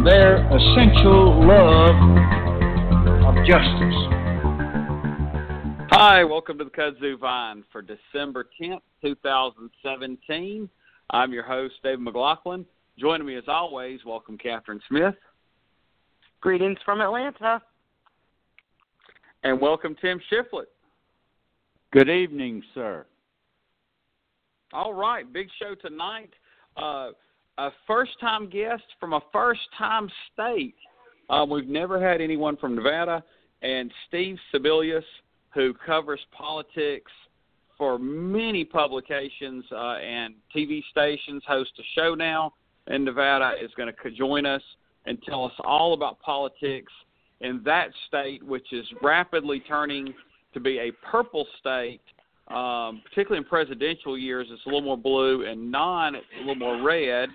and their essential love of justice. Hi, welcome to the Kudzu Vine for December 10th, 2017. I'm your host, David McLaughlin. Joining me as always, welcome Catherine Smith. Greetings from Atlanta. And welcome Tim Shiflett. Good evening, sir. All right, big show tonight. Uh, a first time guest from a first time state. Uh, we've never had anyone from Nevada, and Steve Sebelius, who covers politics for many publications uh, and TV stations, hosts a show now in Nevada, is going to join us and tell us all about politics in that state, which is rapidly turning to be a purple state. Um, particularly in presidential years, it's a little more blue, and non, it's a little more red.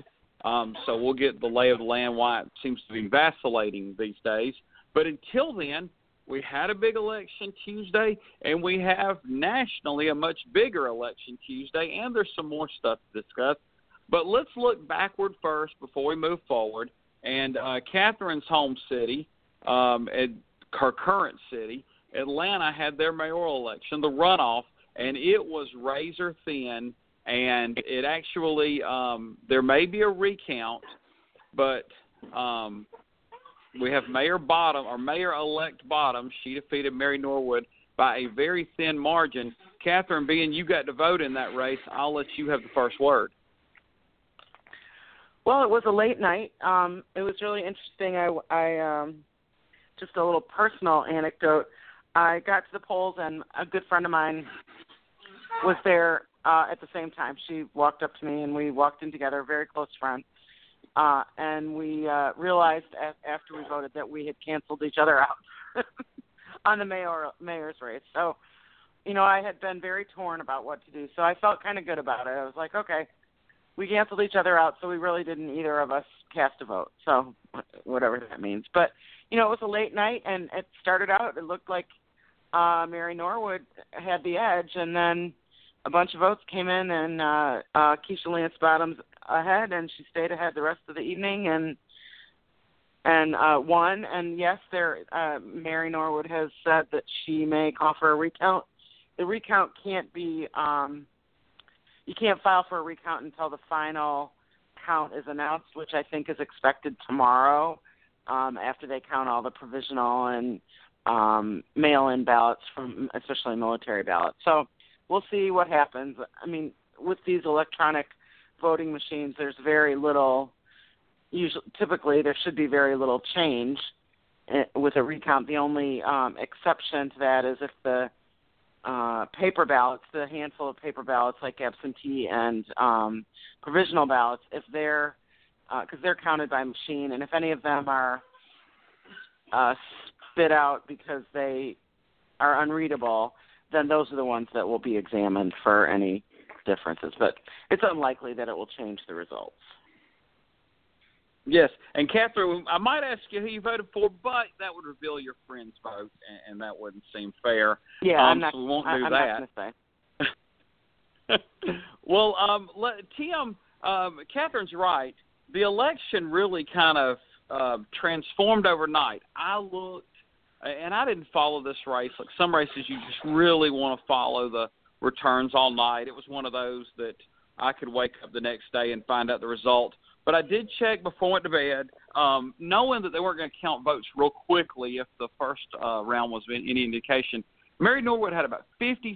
Um, so we'll get the lay of the land why it seems to be vacillating these days. But until then, we had a big election Tuesday, and we have nationally a much bigger election Tuesday, and there's some more stuff to discuss. But let's look backward first before we move forward. And uh, Catherine's home city, um, and her current city, Atlanta, had their mayoral election, the runoff, and it was razor thin and it actually um, there may be a recount, but um, we have Mayor Bottom or Mayor Elect Bottom. She defeated Mary Norwood by a very thin margin. Catherine, being you got to vote in that race, I'll let you have the first word. Well, it was a late night. Um, it was really interesting. I, I um, just a little personal anecdote. I got to the polls, and a good friend of mine was there uh, at the same time. She walked up to me, and we walked in together, very close friends. Uh, and we uh, realized a- after we voted that we had canceled each other out on the mayor mayor's race. So, you know, I had been very torn about what to do. So I felt kind of good about it. I was like, okay, we canceled each other out, so we really didn't either of us cast a vote. So whatever that means. But you know, it was a late night, and it started out. It looked like uh, Mary Norwood had the edge, and then a bunch of votes came in, and uh, uh, Keisha Lance Bottoms ahead, and she stayed ahead the rest of the evening and and uh, won. And yes, there uh, Mary Norwood has said that she may call for a recount. The recount can't be um, you can't file for a recount until the final count is announced, which I think is expected tomorrow. Um, after they count all the provisional and um, mail-in ballots from, especially military ballots. So we'll see what happens. I mean, with these electronic voting machines, there's very little. Usually, typically, there should be very little change eh, with a recount. The only um, exception to that is if the uh, paper ballots, the handful of paper ballots like absentee and um, provisional ballots, if they're because uh, they're counted by machine, and if any of them are uh, spit out because they are unreadable, then those are the ones that will be examined for any differences. But it's unlikely that it will change the results. Yes, and Catherine, I might ask you who you voted for, but that would reveal your friend's vote, and, and that wouldn't seem fair. Yeah, um, I'm not. So we won't I, do I'm that. well, um, let, Tim, um, Catherine's right. The election really kind of uh, transformed overnight. I looked and I didn't follow this race. Like some races, you just really want to follow the returns all night. It was one of those that I could wake up the next day and find out the result. But I did check before I went to bed, um, knowing that they weren't going to count votes real quickly if the first uh, round was any indication. Mary Norwood had about 57%,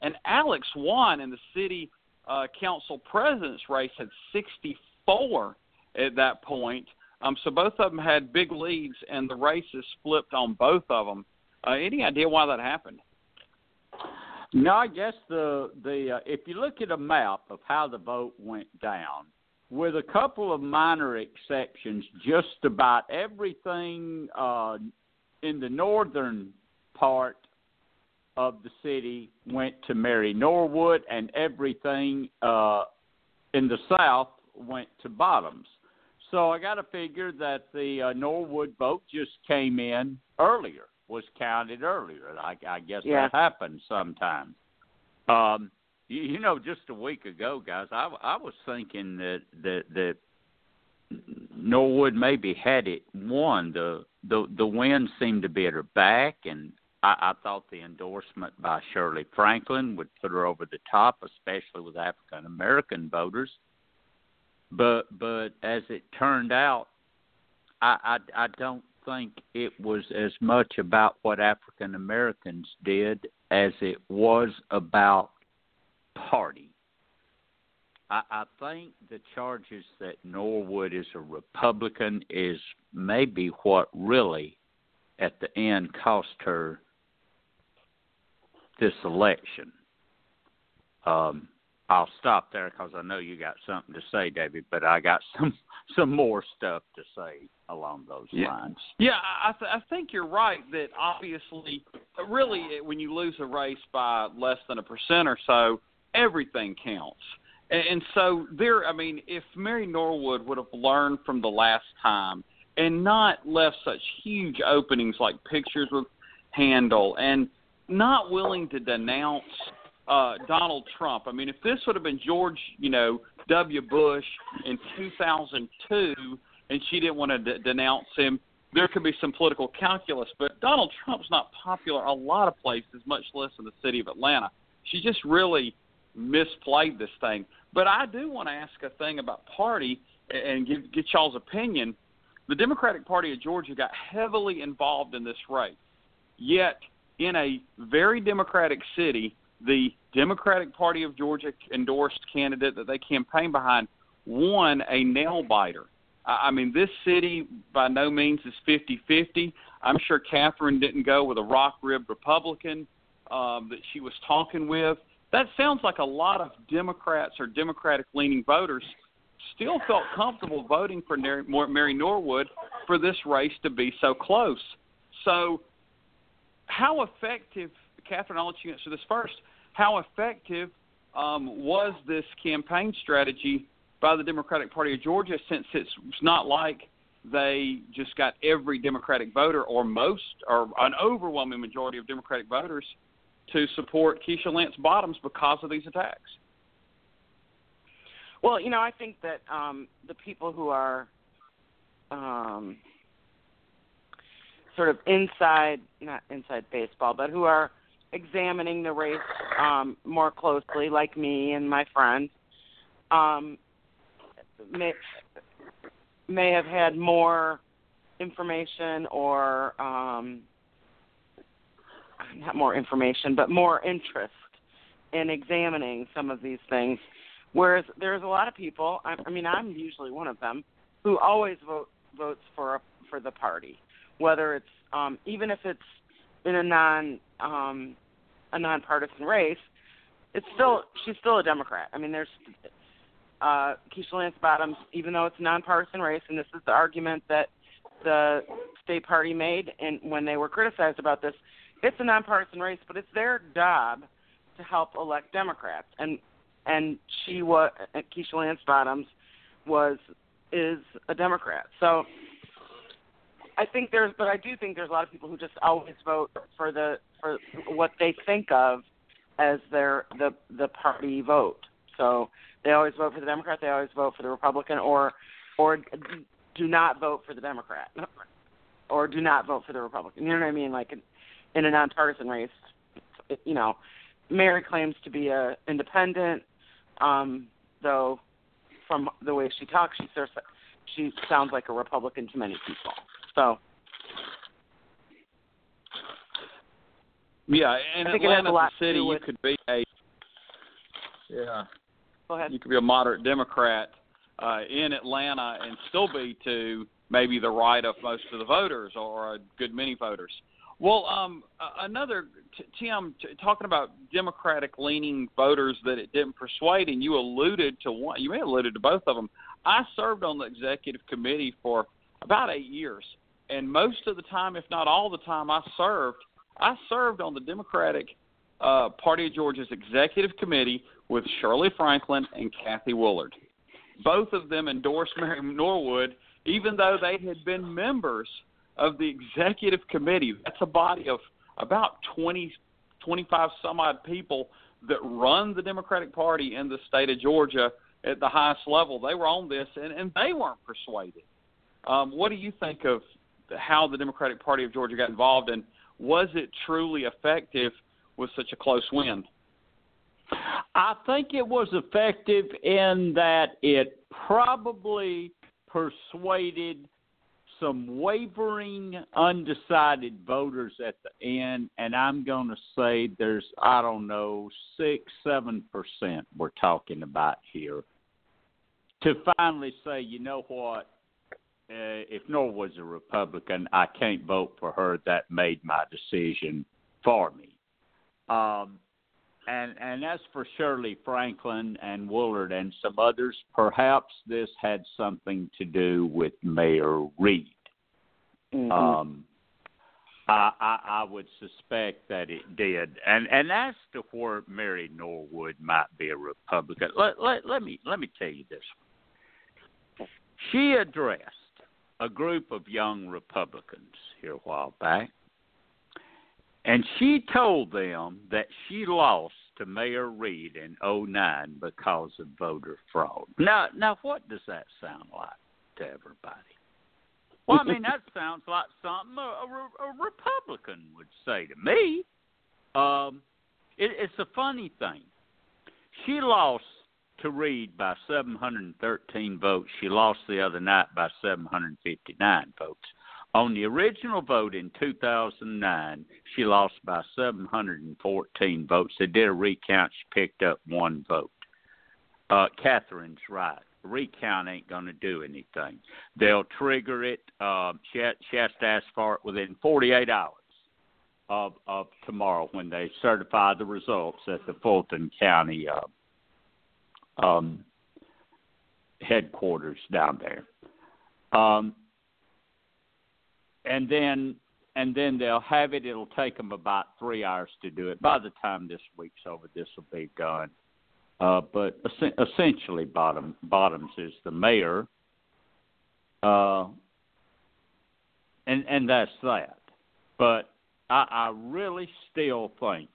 and Alex Wan in the city uh, council president's race had 64 at that point. Um, so both of them had big leads, and the races flipped on both of them. Uh, any idea why that happened? No, I guess the the uh, if you look at a map of how the vote went down, with a couple of minor exceptions, just about everything uh, in the northern part of the city went to Mary Norwood, and everything uh, in the south went to Bottoms. So I got to figure that the uh, Norwood vote just came in earlier, was counted earlier. I, I guess Yeah. that happens sometimes. Um, you, you know, just a week ago, guys, I, I was thinking that that that Norwood maybe had it won. The the the wind seemed to be at her back, and I, I thought the endorsement by Shirley Franklin would put her over the top, especially with African American voters. But but as it turned out, I, I I don't think it was as much about what African Americans did as it was about party. I, I think the charges that Norwood is a Republican is maybe what really, at the end, cost her this election. Um, I'll stop there because I know you got something to say, David, but I got some some more stuff to say along those Yeah. lines. Yeah, I, th- I think you're right that obviously, uh, really, uh, when you lose a race by less than a percent or so, everything counts. And, and so there, I mean, if Mary Norwood would have learned from the last time and not left such huge openings like pictures with Handel and not willing to denounce uh, Donald Trump. I mean, if this would have been George, you know, W. Bush in 2002, and she didn't want to d- denounce him, there could be some political calculus. But Donald Trump's not popular a lot of places, much less in the city of Atlanta. She just really misplayed this thing. But I do want to ask a thing about party and get, get y'all's opinion. The Democratic Party of Georgia got heavily involved in this race. Yet, in a very Democratic city, the Democratic Party of Georgia endorsed candidate that they campaigned behind won a nail biter. I mean, this city by no means is 50 50. I'm sure Catherine didn't go with a rock ribbed Republican um, that she was talking with. That sounds like a lot of Democrats or Democratic leaning voters still felt comfortable voting for Mary Norwood for this race to be so close. So, how effective, Catherine, I'll let you answer this first. How effective um, was this campaign strategy by the Democratic Party of Georgia since it's not like they just got every Democratic voter or most or an overwhelming majority of Democratic voters to support Keisha Lance Bottoms because of these attacks? Well, you know, I think that um, the people who are um, sort of inside, not inside baseball, but who are examining the race um, more closely, like me and my friend, um, may may have had more information or um, not more information, but more interest in examining some of these things. Whereas there's a lot of people, I, I mean, I'm usually one of them, who always vote votes for for the party, whether it's um, even if it's in a non um, a nonpartisan race, it's still she's still a Democrat. I mean, there's uh, Keisha Lance Bottoms, even though it's a nonpartisan race, and this is the argument that the state party made, and when they were criticized about this, it's a nonpartisan race, but it's their job to help elect Democrats, and and she was Keisha Lance Bottoms was is a Democrat. So I think there's, but I do think there's a lot of people who just always vote for the for what they think of as their the the party vote. So they always vote for the Democrat. They always vote for the Republican, or or do not vote for the Democrat, or do not vote for the Republican. You know what I mean? Like in, in a nonpartisan race, you know, Mary claims to be a independent, um, though from the way she talks, she sort of- she sounds like a Republican to many people. So Yeah, in I think it has a Atlanta, the city, you could be a yeah, go ahead. you could be a moderate Democrat uh, in Atlanta and still be to maybe the right of most of the voters or a good many voters. Well, um, another t- Tim t- talking about Democratic leaning voters that it didn't persuade, and you alluded to one. You may have alluded to both of them. I served on the executive committee for about eight years, and most of the time, if not all the time, I served. I served on the Democratic uh, Party of Georgia's executive committee with Shirley Franklin and Cathy Woolard. Both of them endorsed Mary Norwood, even though they had been members of the executive committee. That's a body of about 20, 25 some odd people that run the Democratic Party in the state of Georgia at the highest level. They were on this, and, and they weren't persuaded. Um, what do you think of how the Democratic Party of Georgia got involved, and was it truly effective with such a close win? I think it was effective in that it probably persuaded some wavering, undecided voters at the end, and I'm going to say there's, I don't know, six, seven percent we're talking about here. To finally say, you know what, if Norwood's a Republican, I can't vote for her. That made my decision for me. Um, and and as for Shirley Franklin and Woolard and some others, perhaps this had something to do with Mayor Reed. Mm-hmm. Um, I, I I would suspect that it did. And and as to where Mary Norwood might be a Republican, let let, let me let me tell you this. She addressed a group of young Republicans here a while back and she told them that she lost to Mayor Reed in '09 because of voter fraud. Now, now, what does that sound like to everybody? Well, I mean, that sounds like something a, a, a Republican would say to me. Um, it, it's a funny thing. She lost to Reed by 713 votes. She lost the other night by 759 votes. On the original vote in 2009, she lost by 714 votes. They did a recount. She picked up one vote. Uh, Catherine's right. recount ain't going to do anything. They'll trigger it. Uh, she, ha- she has to ask for it within 48 hours of, of tomorrow when they certify the results at the Fulton County uh, um, headquarters down there. Um, and then and then they'll have it. It'll take them about three hours to do it. By the time this week's over, this will be done. Uh, but essentially, bottom bottoms is the mayor, uh, and and that's that. But I, I really still think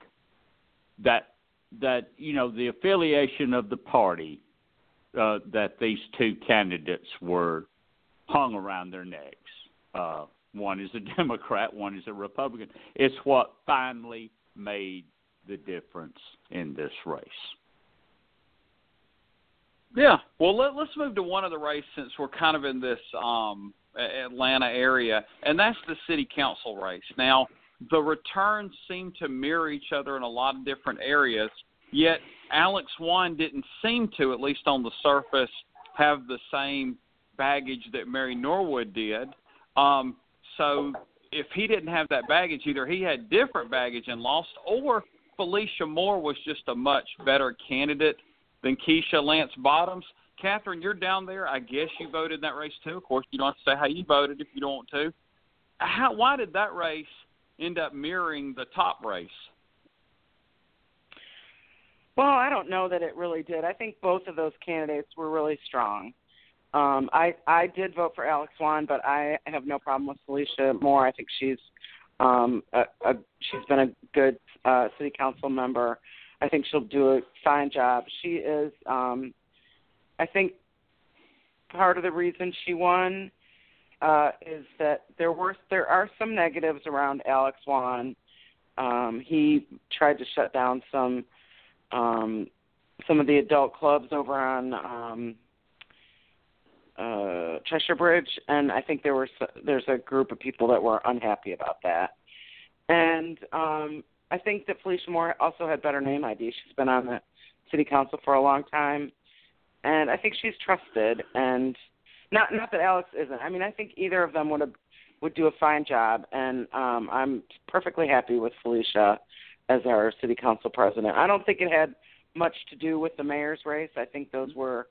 that that you know the affiliation of the party uh, that these two candidates were hung around their necks. Uh, one is a Democrat, one is a Republican. It's what finally made the difference in this race. Yeah. Well, let, us move to one of the race since we're kind of in this um, Atlanta area, and that's the city council race. Now, the returns seem to mirror each other in a lot of different areas, yet Alex Wan didn't seem to, at least on the surface, have the same baggage that Mary Norwood did. Um, so if he didn't have that baggage, either he had different baggage and lost, or Felicia Moore was just a much better candidate than Keisha Lance Bottoms. Catherine, you're down there. I guess you voted in that race too. Of course, you don't have to say how you voted if you don't want to. How? Why did that race end up mirroring the top race? Well, I don't know that it really did. I think both of those candidates were really strong. Um, I I did vote for Alex Wan, but I have no problem with Felicia Moore. I think she's um, a, a, she's been a good uh, city council member. I think she'll do a fine job. She is. Um, I think part of the reason she won uh, is that there were there are some negatives around Alex Wan. Um, he tried to shut down some um, some of the adult clubs over on um, uh, Cheshire Bridge, and I think there were there's a group of people that were unhappy about that. And um, I think that Felicia Moore also had better name ID. She's been on the city council for a long time, and I think she's trusted. And not not that Alex isn't. I mean, I think either of them would have would do a fine job, and um, I'm perfectly happy with Felicia as our city council president. I don't think it had much to do with the mayor's race. I think those were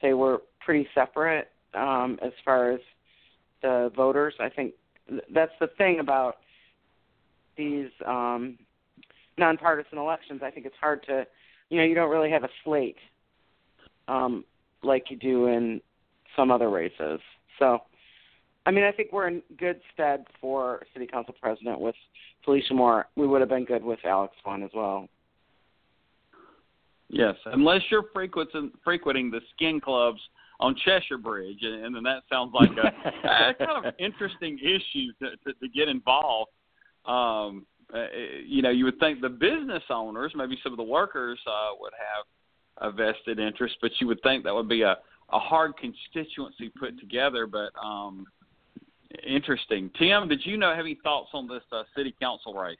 they were pretty separate um, as far as the voters. I think that's the thing about these um, nonpartisan elections. I think it's hard to, you know, you don't really have a slate um, like you do in some other races. So, I mean, I think we're in good stead for city council president with Felicia Moore. We would have been good with Alex Wan as well. Yes, unless you're frequenting frequenting the skin clubs on Cheshire Bridge, and, and then that sounds like a, a kind of interesting issue to, to, to get involved. Um, uh, you know, you would think the business owners, maybe some of the workers, uh, would have a vested interest, but you would think that would be a a hard constituency put together. But um, interesting, Tim. Did you know have any thoughts on this uh, city council race?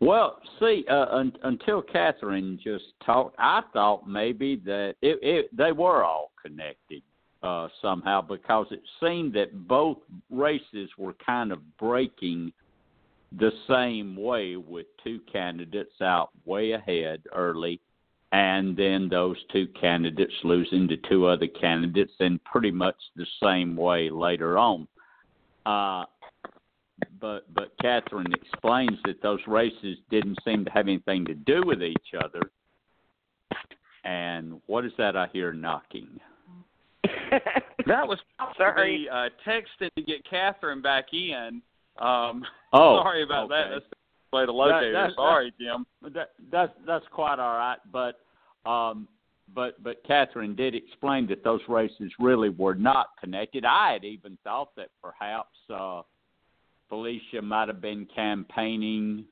Well, see, uh, un- until Catherine just talked, I thought maybe that it, it they were all connected uh, somehow because it seemed that both races were kind of breaking the same way with two candidates out way ahead early and then those two candidates losing to two other candidates in pretty much the same way later on. Uh, but but Catherine explains that those races didn't seem to have anything to do with each other. And what is that I hear knocking? that was sorry the, uh, texting to get Catherine back in. Um, oh, sorry about okay. that. That's the way the locator. That, that, sorry, Jim. That, that's that's quite all right, but um, but but Catherine did explain that those races really were not connected. I had even thought that perhaps uh, Felicia might have been campaigning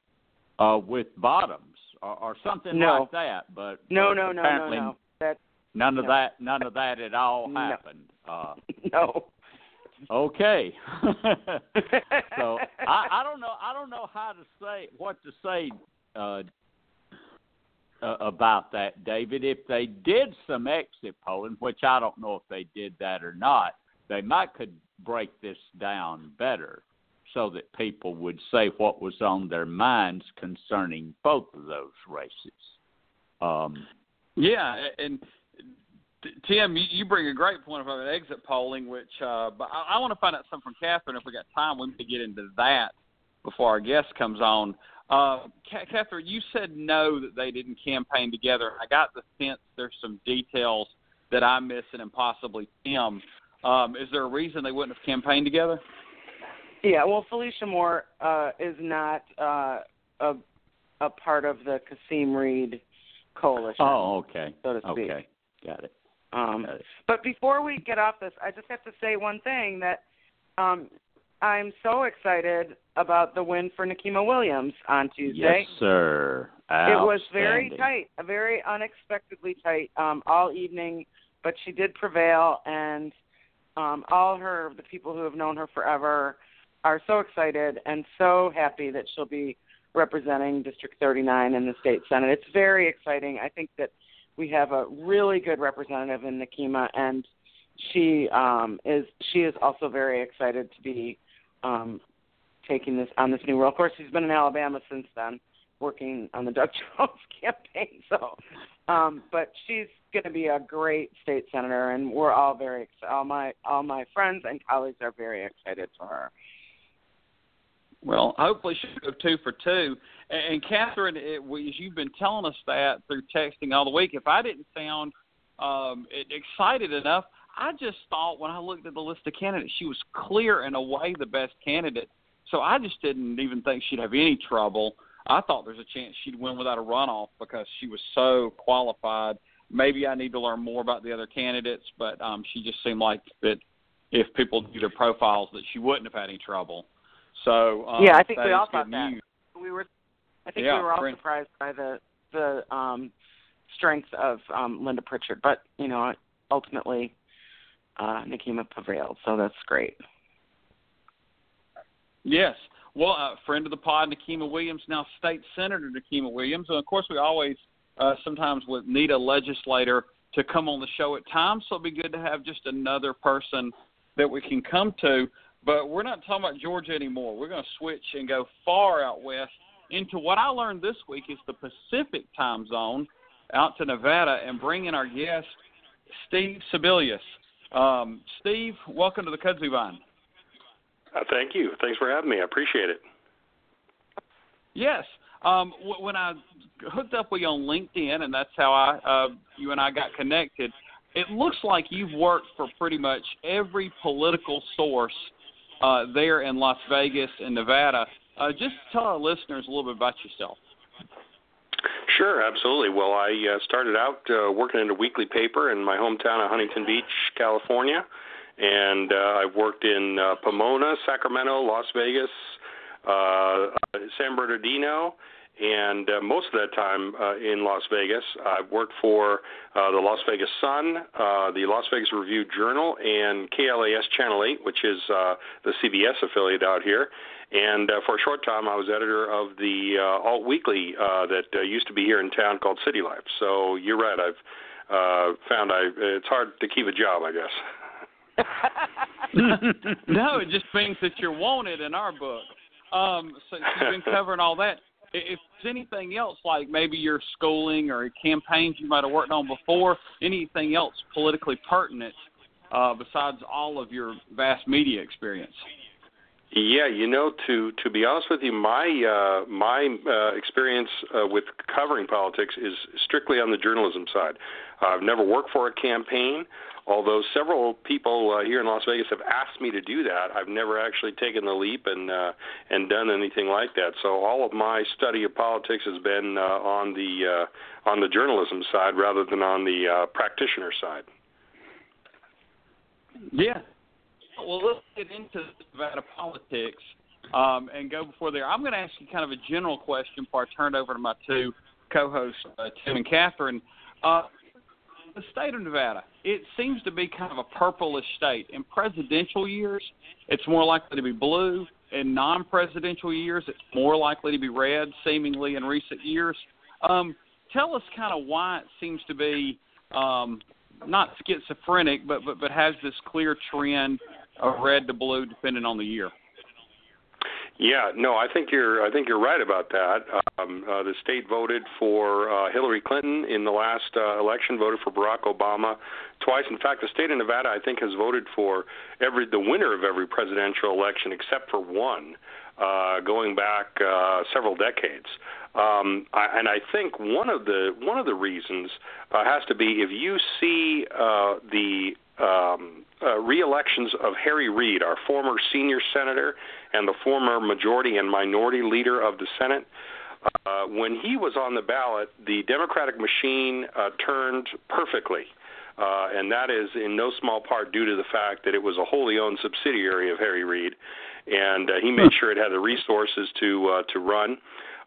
uh, with Bottoms or, or something No. like that. But no, but no, no, no, no. That none of no. that none of that at all No. happened. Uh, no. Okay. so I, I don't know. I don't know how to say what to say uh, uh, about that, David. If they did some exit polling, which I don't know if they did that or not, they might could break this down better so that people would say what was on their minds concerning both of those races. Um, Yeah, and Tim, you, bring a great point about exit polling, which uh, but I, I want to find out something from Catherine. If we got time, we may get into that before our guest comes on. Uh, Catherine, you said no that they didn't campaign together. I got the sense there's some details that I'm missing, and possibly Tim. Um, is there a reason they wouldn't have campaigned together? Yeah, well, Felicia Moore uh, is not uh, a a part of the Kasim Reed coalition. oh, okay. So to speak. Okay, got it. Um, but before we get off this, I just have to say one thing that um, I'm so excited about the win for Nikema Williams on Tuesday. Yes, sir. It was very tight, a very unexpectedly tight um, all evening, but she did prevail, and um, all her the people who have known her forever are so excited and so happy that she'll be representing District 39 in the state senate. It's very exciting. I think that we have a really good representative in Nikema, and she um, is she is also very excited to be um, taking this on this new role. Of course, she's been in Alabama since then, working on the Doug Jones campaign. So, um, but she's going to be a great state senator, and we're all very. All my all my friends and colleagues are very excited for her. Well, hopefully she'll go two for two. And, Catherine, it, as you've been telling us that through texting all the week, if I didn't sound um, excited enough, I just thought when I looked at the list of candidates, she was clear and away the best candidate. So I just didn't even think she'd have any trouble. I thought there's a chance she'd win without a runoff because she was so qualified. Maybe I need to learn more about the other candidates, but um, she just seemed like that if people knew their profiles, that she wouldn't have had any trouble. So um, Yeah, I think we all thought that. news. We were, I think Yeah, we were all great. surprised by the the um, strength of um, Linda Pritchett, but you know, ultimately, uh, Nikema prevailed, so that's great. Yes. Well, uh, friend of the pod, Nikema Williams, now State Senator Nikema Williams. And of course, we always uh, sometimes would need a legislator to come on the show at times, so it'd be good to have just another person that we can come to. But we're not talking about Georgia anymore. We're going to switch and go far out west into what I learned this week is the Pacific time zone out to Nevada and bring in our guest, Steve Sebelius. Um, Steve, welcome to the Kudzu Vine. Uh, thank you. Thanks for having me. I appreciate it. Yes. Um, w- when I hooked up with you on LinkedIn, and that's how I, uh, you and I got connected. It looks like you've worked for pretty much every political source uh, there in Las Vegas and Nevada. Uh, just tell our listeners a little bit about yourself. Sure, absolutely. Well, I uh, started out uh, working in a weekly paper in my hometown of Huntington Beach, California, and uh, I've worked in uh, Pomona, Sacramento, Las Vegas, uh, San Bernardino, and uh, most of that time uh, in Las Vegas. I've worked for uh, the Las Vegas Sun, uh, the Las Vegas Review Journal, and KLAS Channel 8, which is uh, the CBS affiliate out here. And uh, for a short time, I was editor of the uh, alt weekly uh, that uh, used to be here in town called City Life. So you're right. I've uh, found I it's hard to keep a job, I guess. no, it just means that you're wanted in our book. Um, so you've been covering all that. If there's anything else, like maybe your schooling or campaigns you might have worked on before, anything else politically pertinent uh, besides all of your vast media experience? Yeah, you know, to to be honest with you, my uh, my uh, experience uh, with covering politics is strictly on the journalism side. I've never worked for a campaign, although several people uh, here in Las Vegas have asked me to do that. I've never actually taken the leap and uh, and done anything like that. So all of my study of politics has been uh, on the uh, on the journalism side rather than on the uh, practitioner side. Yeah, well, let's get into Nevada politics um, and go before there. I'm going to ask you kind of a general question before I turn it over to my two co-hosts, uh, Tim and Catherine. Uh, the state of Nevada, it seems to be kind of a purplish state. In presidential years, it's more likely to be blue. In non-presidential years, it's more likely to be red, seemingly in recent years. Um, tell us kind of why it seems to be um, not schizophrenic, but, but but has this clear trend of red to blue, depending on the year. Yeah, no, I think you're I think you're right about that. Um, uh, the state voted for uh, Hillary Clinton in the last uh, election, voted for Barack Obama twice. In fact, the state of Nevada I think has voted for every the winner of every presidential election except for one, uh, going back uh, several decades. Um, I, and I think one of the one of the reasons uh, has to be if you see uh, the um, uh, re-elections of Harry Reid, our former senior senator and the former majority and minority leader of the Senate. Uh, when he was on the ballot, the Democratic machine uh, turned perfectly. Uh, and that is in no small part due to the fact that it was a wholly owned subsidiary of Harry Reid, and uh, he made sure it had the resources to uh, to run.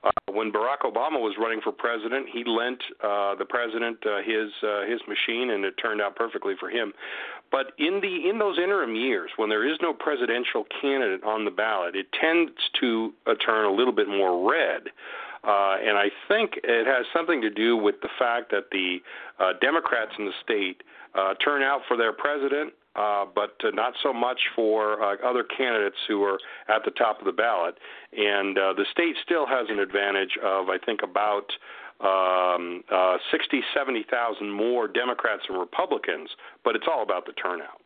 Uh, when Barack Obama was running for president, he lent uh, the president uh, his uh, his machine, and it turned out perfectly for him. But in the in those interim years, when there is no presidential candidate on the ballot, it tends to uh, turn a little bit more red. Uh, and I think it has something to do with the fact that the Democrats in the state uh, turn out for their president uh, but uh, not so much for uh, other candidates who are at the top of the ballot. And uh, the state still has an advantage of, I think, about um, uh, 60, 70,000 more Democrats and Republicans, but it's all about the turnout.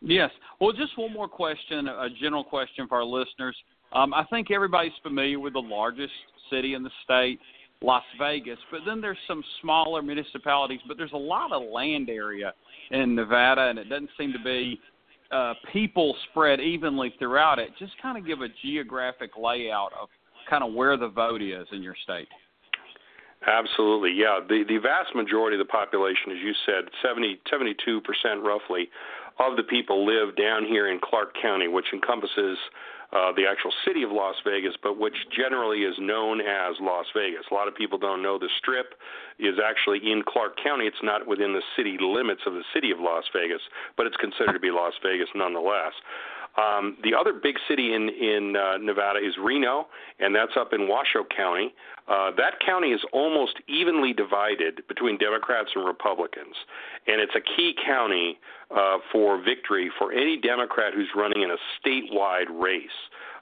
Yes. Well, just one more question, a general question for our listeners. Um, I think everybody's familiar with the largest city in the state, Las Vegas, but then there's some smaller municipalities, but there's a lot of land area in Nevada, and it doesn't seem to be uh, people spread evenly throughout it. Just kind of give a geographic layout of kind of where the vote is in your state. Absolutely, yeah. The the vast majority of the population, as you said, 70 72 percent roughly, of the people live down here in Clark County, which encompasses uh, the actual city of Las Vegas, but which generally is known as Las Vegas. A lot of people don't know the Strip is actually in Clark County. It's not within the city limits of the city of Las Vegas, but it's considered to be Las Vegas nonetheless. Um, the other big city in in uh, Nevada is Reno, and that's up in Washoe County. Uh, that county is almost evenly divided between Democrats and Republicans, and it's a key county uh, for victory for any Democrat who's running in a statewide race.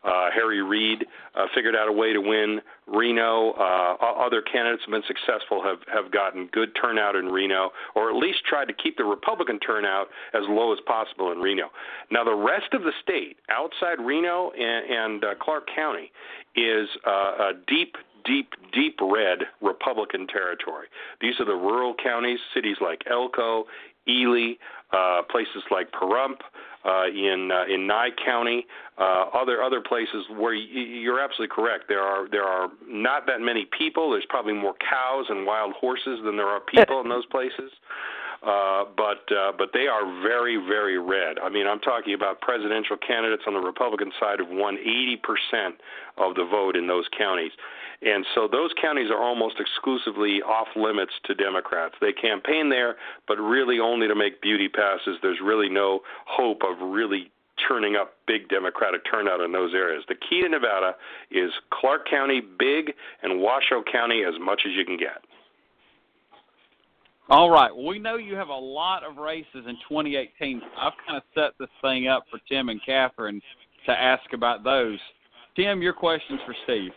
Uh, Harry Reid uh, figured out a way to win Reno. Uh, other candidates have been successful, have have gotten good turnout in Reno, or at least tried to keep the Republican turnout as low as possible in Reno. Now, the rest of the state, outside Reno and, and uh, Clark County, is uh, a deep, deep, deep red Republican territory. These are the rural counties, cities like Elko, Ely, uh, places like Pahrump, uh, in uh, in Nye County, uh, other other places where y- you're absolutely correct. There are there are not that many people. There's probably more cows and wild horses than there are people in those places. Uh, but uh, but they are very very red. I mean, I'm talking about presidential candidates on the Republican side have won 80% of the vote in those counties. And so those counties are almost exclusively off limits to Democrats. They campaign there, but really only to make beauty passes. There's really no hope of really turning up big Democratic turnout in those areas. The key to Nevada is Clark County big and Washoe County as much as you can get. All right. Well, we know you have a lot of races in 2018. I've kind of set this thing up for Tim and Catherine to ask about those. Tim, your questions for Steve.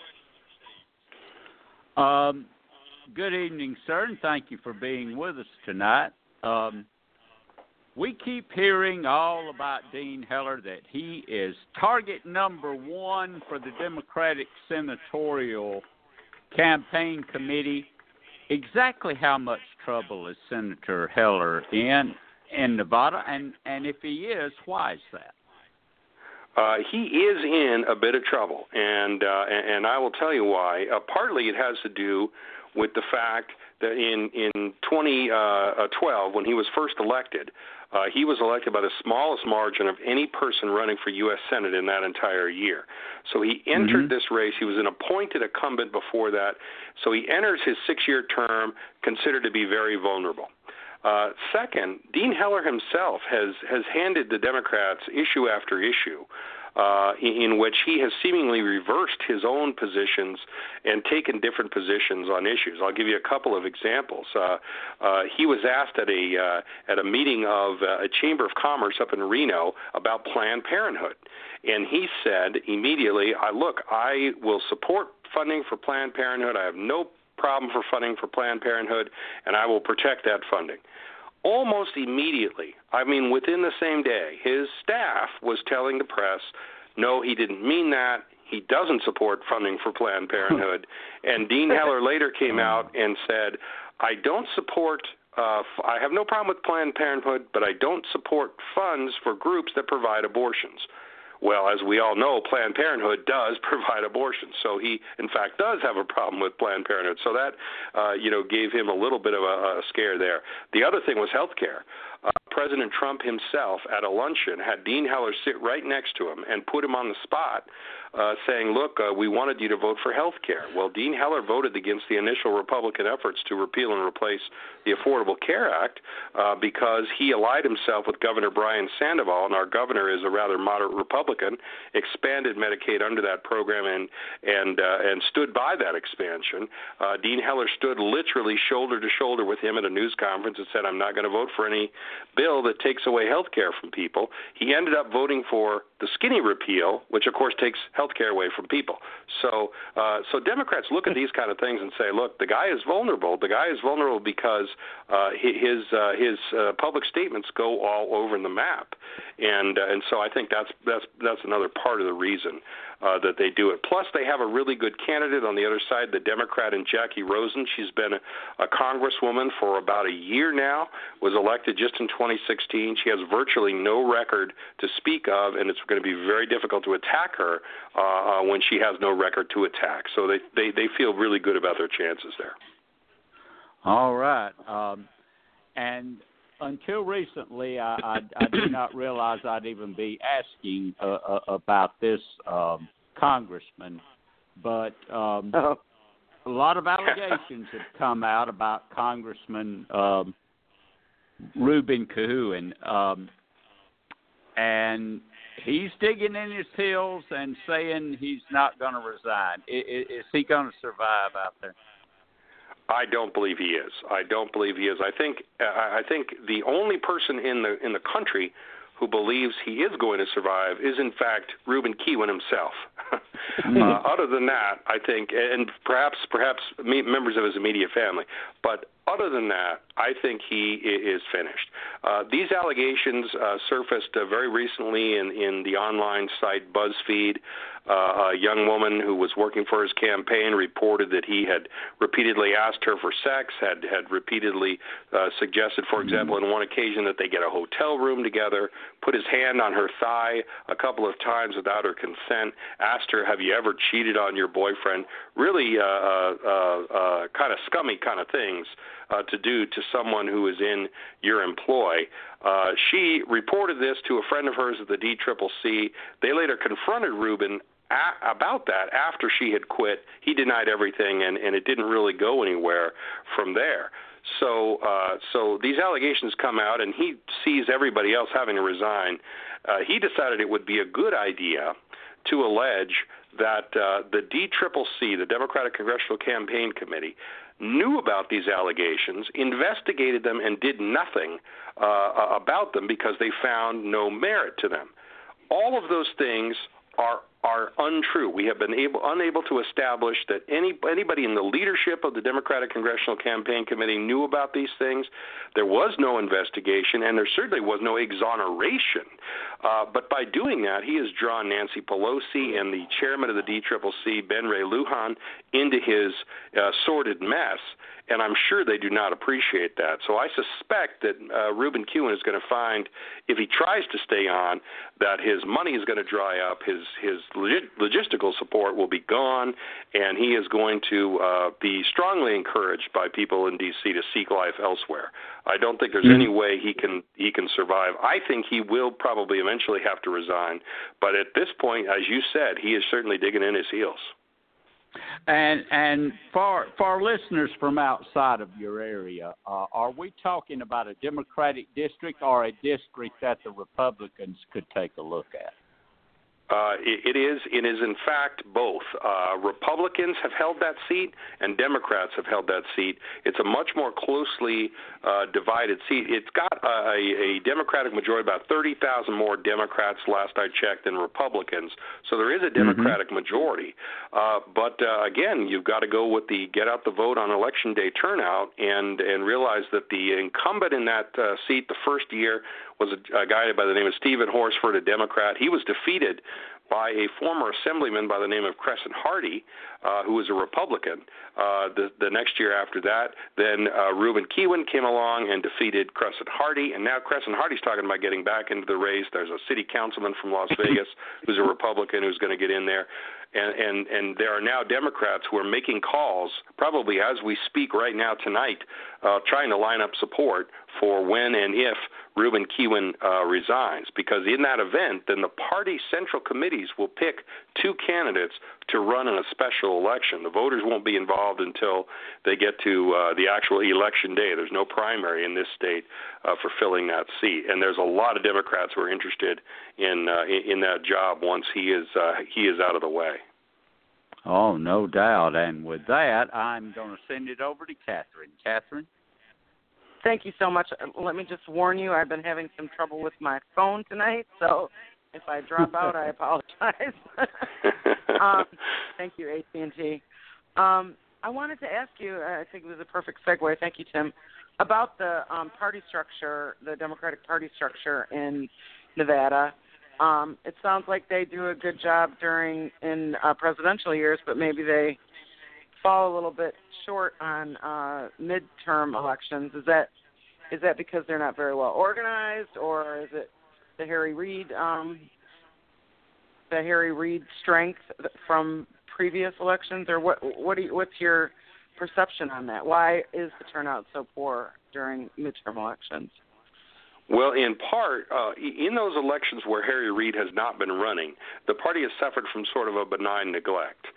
Um, good evening, sir, and thank you for being with us tonight. Um, we keep hearing all about Dean Heller that he is target number one for the Democratic Senatorial Campaign Committee. Exactly how much trouble is Senator Heller in in Nevada, and and if he is, why is that? Uh, he is in a bit of trouble, and uh, and I will tell you why. Uh, partly it has to do with the fact that in in 2012, uh, when he was first elected, uh, he was elected by the smallest margin of any person running for U.S. Senate in that entire year. So he entered mm-hmm. this race. He was an appointed incumbent before that. So he enters his six-year term considered to be very vulnerable. Uh, second, Dean Heller himself has has handed the Democrats issue after issue. Uh, in, in which he has seemingly reversed his own positions and taken different positions on issues. I'll give you a couple of examples. Uh, uh, he was asked at a uh, at a meeting of uh, a chamber of commerce up in Reno about Planned Parenthood, and he said immediately, "I look, I will support funding for Planned Parenthood. I have no problem for funding for Planned Parenthood, and I will protect that funding." Almost immediately, I mean within the same day, his staff was telling the press, no, he didn't mean that. He doesn't support funding for Planned Parenthood. and Dean Heller later came out and said, I don't support uh, I have no problem with Planned Parenthood, but I don't support funds for groups that provide abortions. Well, as we all know, Planned Parenthood does provide abortions, so he, in fact, does have a problem with Planned Parenthood. So that, uh, you know, gave him a little bit of a, a scare there. The other thing was health care. Uh, President Trump himself, at a luncheon, had Dean Heller sit right next to him and put him on the spot uh, saying, look, uh, we wanted you to vote for health care. Well, Dean Heller voted against the initial Republican efforts to repeal and replace the Affordable Care Act uh, because he allied himself with Governor Brian Sandoval, and our governor is a rather moderate Republican, expanded Medicaid under that program and and uh, and stood by that expansion. Uh, Dean Heller stood literally shoulder to shoulder with him at a news conference and said, "I'm not going to vote for any bill that takes away health care from people." He ended up voting for the skinny repeal, which of course takes health care away from people. So, uh, so Democrats look at these kind of things and say, look, the guy is vulnerable. The guy is vulnerable because uh, his uh, his uh, public statements go all over the map, and uh, and so I think that's that's that's another part of the reason uh, that they do it. Plus, they have a really good candidate on the other side, the Democrat and Jackie Rosen. She's been a, a congresswoman for about a year now. Was elected just in 2016. She has virtually no record to speak of, and it's going to be very difficult to attack her uh, uh, when she has no record to attack. So they they they feel really good about their chances there. All right. Um, and until recently, I, I, I did not realize I'd even be asking uh, uh, about this um, congressman, but um, oh. a lot of allegations have come out about Congressman um, Ruben Kihuen, um, and he's digging in his heels and saying he's not going to resign. Is, is he going to survive out there? I don't believe he is. I don't believe he is. I think I think the only person in the in the country who believes he is going to survive is in fact Ruben Kihuen himself. uh, other than that, I think, and perhaps perhaps members of his immediate family, but other than that, I think he is finished. Uh, these allegations uh, surfaced uh, very recently in, in the online site BuzzFeed. Uh, a young woman who was working for his campaign reported that he had repeatedly asked her for sex, had had repeatedly uh, suggested, for example, on one occasion that they get a hotel room together, put his hand on her thigh a couple of times without her consent, asked her, "Have you ever cheated on your boyfriend?" Really, uh, uh, uh, kind of scummy kind of things uh, to do to someone who is in your employ. Uh, she reported this to a friend of hers at the DCCC. They later confronted Ruben a- about that after she had quit. He denied everything, and, and it didn't really go anywhere from there. So, uh, so these allegations come out, and he sees everybody else having to resign. Uh, he decided it would be a good idea to allege that uh, the DCCC, the Democratic Congressional Campaign Committee, knew about these allegations, investigated them, and did nothing uh, about them because they found no merit to them. All of those things are are untrue. We have been able, unable to establish that any anybody in the leadership of the Democratic Congressional Campaign Committee knew about these things. There was no investigation, and there certainly was no exoneration. Uh, but by doing that, he has drawn Nancy Pelosi and the chairman of the DCCC, Ben Ray Lujan, into his uh, sordid mess and I'm sure they do not appreciate that. So I suspect that uh, Ruben Kihuen is going to find, if he tries to stay on, that his money is going to dry up, his his log- logistical support will be gone, and he is going to uh, be strongly encouraged by people in D.C. to seek life elsewhere. I don't think there's mm-hmm. any way he can he can survive. I think he will probably eventually have to resign, but at this point, as you said, he is certainly digging in his heels. And and for for our listeners from outside of your area, uh, are we talking about a Democratic district or a district that the Republicans could take a look at? Uh, it, it is. It is in fact both. Uh, Republicans have held that seat, and Democrats have held that seat. It's a much more closely uh, divided seat. It's got a, a Democratic majority, about 30,000 more Democrats last I checked than Republicans. So there is a mm-hmm. Democratic mm-hmm. majority. Uh, but uh, again, you've got to go with the get out the vote on election day turnout, and and realize that the incumbent in that uh, seat the first year was a, a guy by the name of Steven Horsford, a Democrat. He was defeated by a former assemblyman by the name of Crescent Hardy, uh, who was a Republican. Uh, the, the next year after that, then uh, Ruben Kihuen came along and defeated Crescent Hardy, and now Crescent Hardy's talking about getting back into the race. There's a city councilman from Las Vegas who's a Republican who's going to get in there and, and and there are now Democrats who are making calls, probably as we speak right now tonight, uh, trying to line up support for when and if Ruben Kihuen uh, resigns. Because in that event, then the party central committees will pick two candidates to run in a special election. The voters won't be involved until they get to uh, the actual election day. There's no primary in this state uh, for filling that seat, and there's a lot of Democrats who are interested in uh, in, in that job once he is uh, he is out of the way. Oh, no doubt. And with that, I'm going to send it over to Catherine. Catherine. Thank you so much. Let me just warn you, I've been having some trouble with my phone tonight, so if I drop out, I apologize. um, thank you, AT&T. Um, I wanted to ask you. I think it was a perfect segue. Thank you, Tim. About the um, party structure, the Democratic Party structure in Nevada. Um, it sounds like they do a good job during in uh, presidential years, but maybe they fall a little bit short on uh, midterm elections. Is that is that because they're not very well organized, or is it the Harry Reid um, the Harry Reid strength from previous elections, or what? What do you, what's your perception on that? Why is the turnout so poor during midterm elections? Well, in part, uh, in those elections where Harry Reid has not been running, the party has suffered from sort of a benign neglect.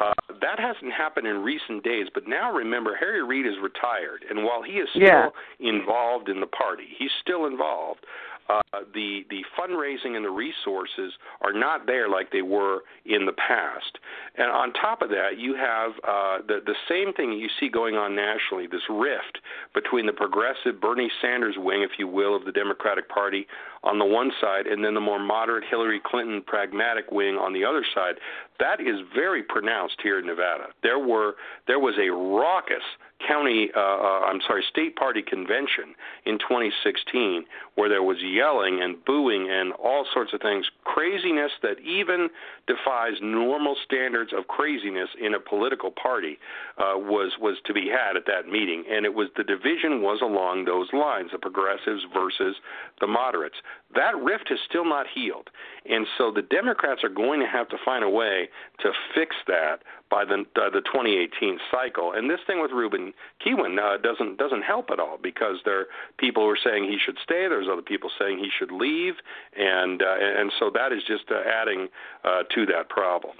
Uh, that hasn't happened in recent days, but now remember, Harry Reid is retired, and while he is still yeah. involved in the party, he's still involved. Uh, the the fundraising and the resources are not there like they were in the past. And on top of that, you have uh, the the same thing you see going on nationally. This rift between the progressive Bernie Sanders wing, if you will, of the Democratic Party on the one side, and then the more moderate Hillary Clinton pragmatic wing on the other side. That is very pronounced here in Nevada. There were there was a raucous county, uh, uh, I'm sorry, state party convention in 2016 where there was yelling and booing and all sorts of things, craziness that even defies normal standards of craziness in a political party uh, was was to be had at that meeting, and it was the division was along those lines, the progressives versus the moderates. That rift has still not healed, and so the Democrats are going to have to find a way to fix that by the uh, the 2018 cycle. And this thing with Ruben Kihuen uh, doesn't doesn't help at all because there are people who are saying he should stay. There's other people saying he should leave, and uh, and so that is just uh, adding uh, to that problem.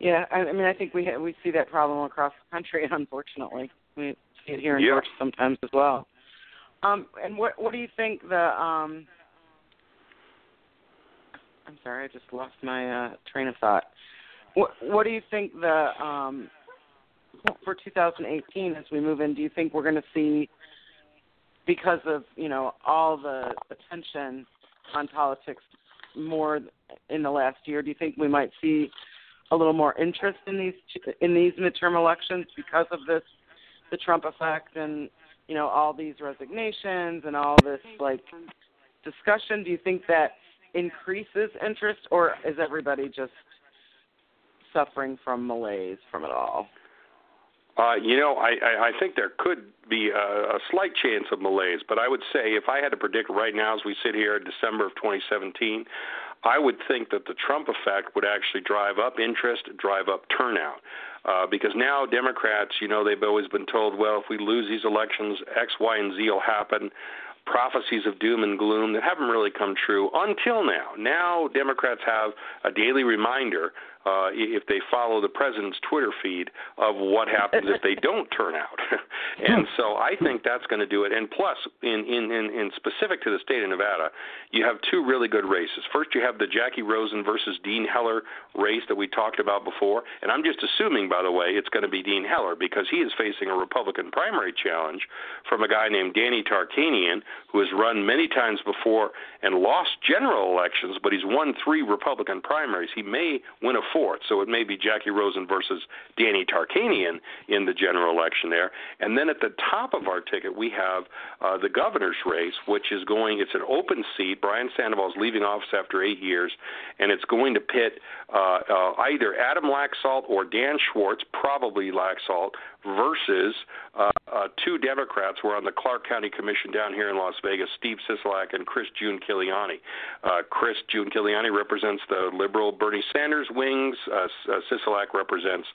Yeah, I, I mean, I think we ha- we see that problem across the country. Unfortunately, we see it here in yeah. Georgia sometimes as well. Um, and what what do you think the um? I'm sorry, I just lost my uh, train of thought. What What do you think the um, for 2018 as we move in? Do you think we're going to see because of you know all the attention on politics more in the last year? Do you think we might see a little more interest in these in these midterm elections because of this the Trump effect and you know all these resignations and all this like discussion? Do you think that increases interest, or is everybody just suffering from malaise from it all? Uh, you know, I, I, I think there could be a, a slight chance of malaise, but I would say if I had to predict right now as we sit here in December of 2017, I would think that the Trump effect would actually drive up interest, drive up turnout. Uh, because now Democrats, you know, they've always been told, well, if we lose these elections, X, Y, and Z will happen prophecies of doom and gloom that haven't really come true until now. Now, Democrats have a daily reminder uh, if they follow the president's Twitter feed of what happens if they don't turn out. and so I think that's going to do it. And plus, in, in, in, in specific to the state of Nevada, you have two really good races. First, you have the Jackie Rosen versus Dean Heller race that we talked about before. And I'm just assuming, by the way, it's going to be Dean Heller because he is facing a Republican primary challenge from a guy named Danny Tarkanian, who has run many times before and lost general elections, but he's won three Republican primaries. He may win a so it may be Jackie Rosen versus Danny Tarkanian in the general election there. And then at the top of our ticket, we have uh, the governor's race, which is going. It's an open seat. Brian Sandoval is leaving office after eight years, and it's going to pit uh, uh, either Adam Laxalt or Dan Schwartz, probably Laxalt, versus uh, uh, two Democrats who are on the Clark County Commission down here in Las Vegas, Steve Sisolak and Chris Giunchigliani. Uh, Chris Giunchigliani represents the liberal Bernie Sanders wings. Uh, uh, Sisolak represents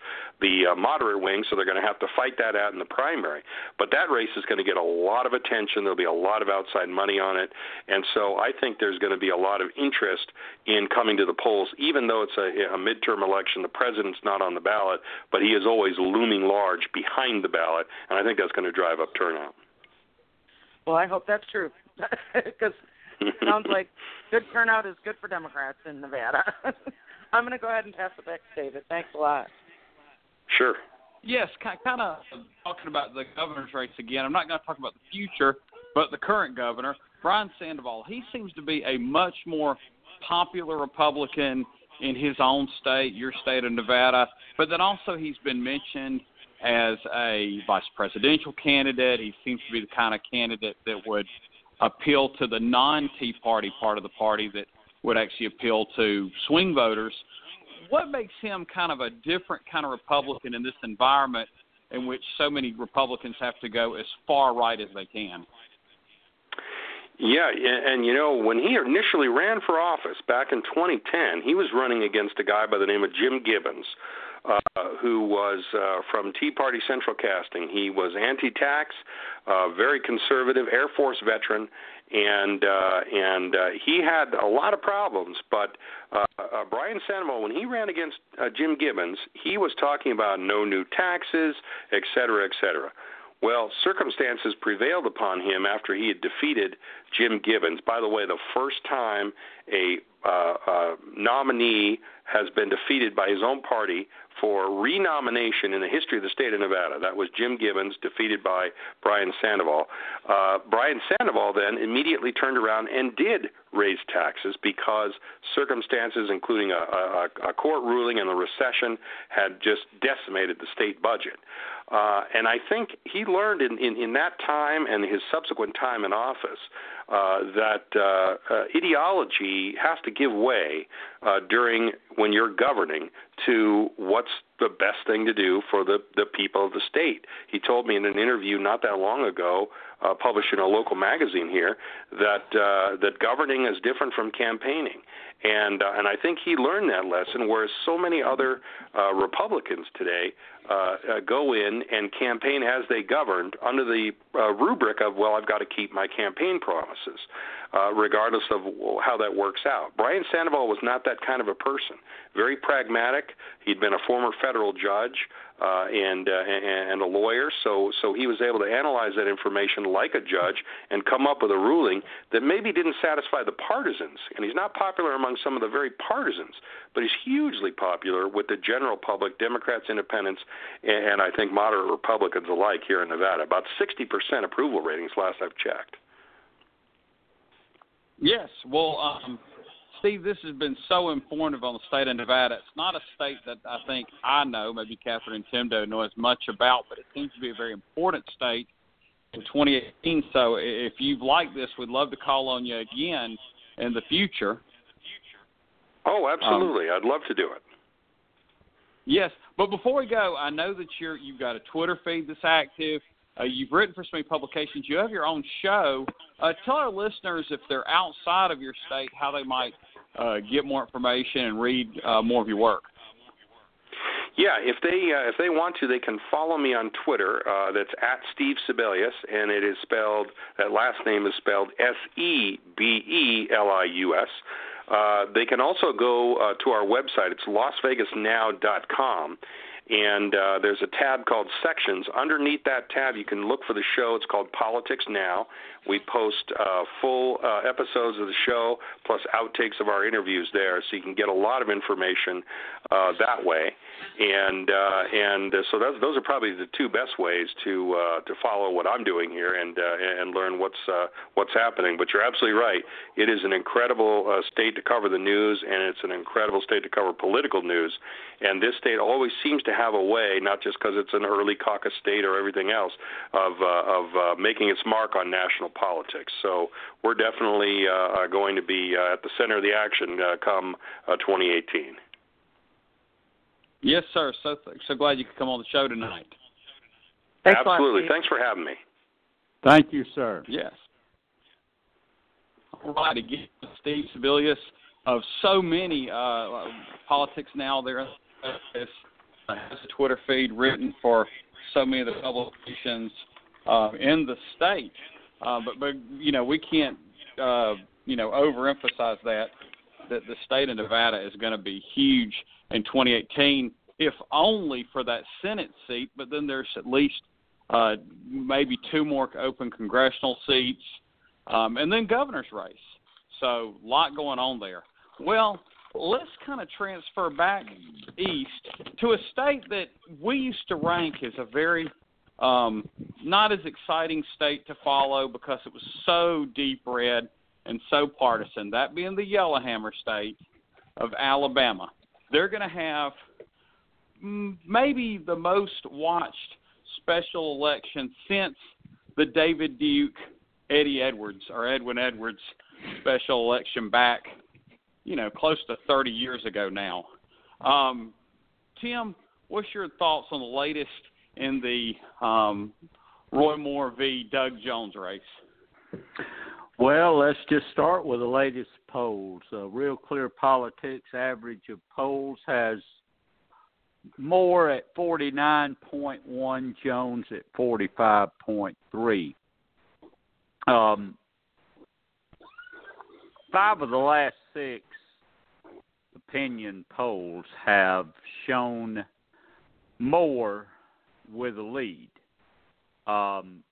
the uh, moderate wing, so they're going to have to fight that out in the primary. But that race is going to get a lot of attention. There'll be a lot of outside money on it, and so I think there's going to be a lot of interest in coming to the polls, even though it's a, a midterm election. The president's not on the ballot, but he is always looming large behind the ballot, and I think that's going to drive up turnout. Well, I hope that's true because sounds like good turnout is good for Democrats in Nevada. I'm going to go ahead and pass it back to David. Thanks a lot. Sure. Yes, kind of uh, talking about the governor's race again. I'm not going to talk about the future, but the current governor, Brian Sandoval, he seems to be a much more popular Republican in his own state, your state of Nevada, but then also he's been mentioned as a vice presidential candidate. He seems to be the kind of candidate that would appeal to the non Tea Party part of the party that would actually appeal to swing voters. What makes him kind of a different kind of Republican in this environment in which so many Republicans have to go as far right as they can? Yeah, and you know, when he initially ran for office back in 2010, he was running against a guy by the name of Jim Gibbons, uh, who was uh, from Tea Party Central Casting. He was anti-tax, uh, very conservative Air Force veteran, and uh, and uh, he had a lot of problems. But uh, uh, Brian Sandoval, when he ran against uh, Jim Gibbons, he was talking about no new taxes, et cetera, et cetera. Well, circumstances prevailed upon him after he had defeated Jim Gibbons. By the way, the first time a uh, uh, nominee has been defeated by his own party for renomination in the history of the state of Nevada. That was Jim Gibbons, defeated by Brian Sandoval. Uh, Brian Sandoval then immediately turned around and did raise taxes because circumstances, including a, a, a court ruling and the recession, had just decimated the state budget. Uh, and I think he learned in, in, in that time and his subsequent time in office uh, that uh, uh, ideology has to give way uh, during when you're governing to what's the best thing to do for the, the people of the state. He told me in an interview not that long ago, uh, published in a local magazine here, that uh, that governing is different from campaigning, and uh, and I think he learned that lesson. Whereas so many other uh, Republicans today uh, uh, go in and campaign as they governed under the uh, rubric of well, I've got to keep my campaign promises, uh, regardless of how that works out. Brian Sandoval was not that kind of a person. Very pragmatic. He'd been a former federal judge uh, and, uh, and a lawyer, so so he was able to analyze that information like a judge and come up with a ruling that maybe didn't satisfy the partisans. And he's not popular among some of the very partisans, but he's hugely popular with the general public, Democrats, Independents, and, and I think moderate Republicans alike here in Nevada. About 60% approval ratings last I've checked. Yes, well, um, Steve, this has been so informative on the state of Nevada. It's not a state that I think I know, maybe Catherine and Tim don't know as much about, but it seems to be a very important state in 2018. So if you've liked this, we'd love to call on you again in the future. Oh, absolutely. Um, I'd love to do it. Yes, but before we go, I know that you're you've got a Twitter feed that's active. Uh, you've written for so many publications. You have your own show. Uh, tell our listeners if they're outside of your state how they might uh, get more information and read uh, more of your work. Yeah, if they uh, if they want to, they can follow me on Twitter. Uh, that's at Steve Sebelius, and it is spelled that last name is spelled S E B E L I U S. Uh, they can also go uh, to our website. It's LasVegasNow.com, and uh, there's a tab called Sections. Underneath that tab, you can look for the show. It's called Politics Now. We post uh, full uh, episodes of the show plus outtakes of our interviews there, so you can get a lot of information uh, that way. And uh, and uh, so those those are probably the two best ways to uh, to follow what I'm doing here and uh, and learn what's uh, what's happening. But you're absolutely right. It is an incredible uh, state to cover the news, and it's an incredible state to cover political news. And this state always seems to have a way, not just because it's an early caucus state or everything else, of uh, of uh, making its mark on national politics. So we're definitely uh, going to be uh, at the center of the action uh, come uh, 2018. Yes, sir. So so glad you could come on the show tonight. Thanks Absolutely. Lot, Thanks for having me. Thank you, sir. Yes. All right, again, Steve Sebelius of so many uh, politics now. There is has a Twitter feed written for so many of the publications uh, in the state. Uh, but but you know we can't uh, you know overemphasize that that the state of Nevada is going to be huge in 2018, if only for that Senate seat. But then there's at least uh, maybe two more open congressional seats, um, and then governor's race. So a lot going on there. Well, let's kind of transfer back east to a state that we used to rank as a very um, not as exciting state to follow because it was so deep red and so partisan. That being the Yellowhammer state of Alabama. They're going to have maybe the most watched special election since the David Duke, Eddie Edwards, or Edwin Edwards special election back, you know, close to 30 years ago now. Um, Tim, what's your thoughts on the latest in the um, Roy Moore v. Doug Jones race? Well, let's just start with the latest polls. Uh, Real Clear Politics average of polls has Moore at 49.1, Jones at 45.3. Um, five of the last six opinion polls have shown Moore with a lead. Um,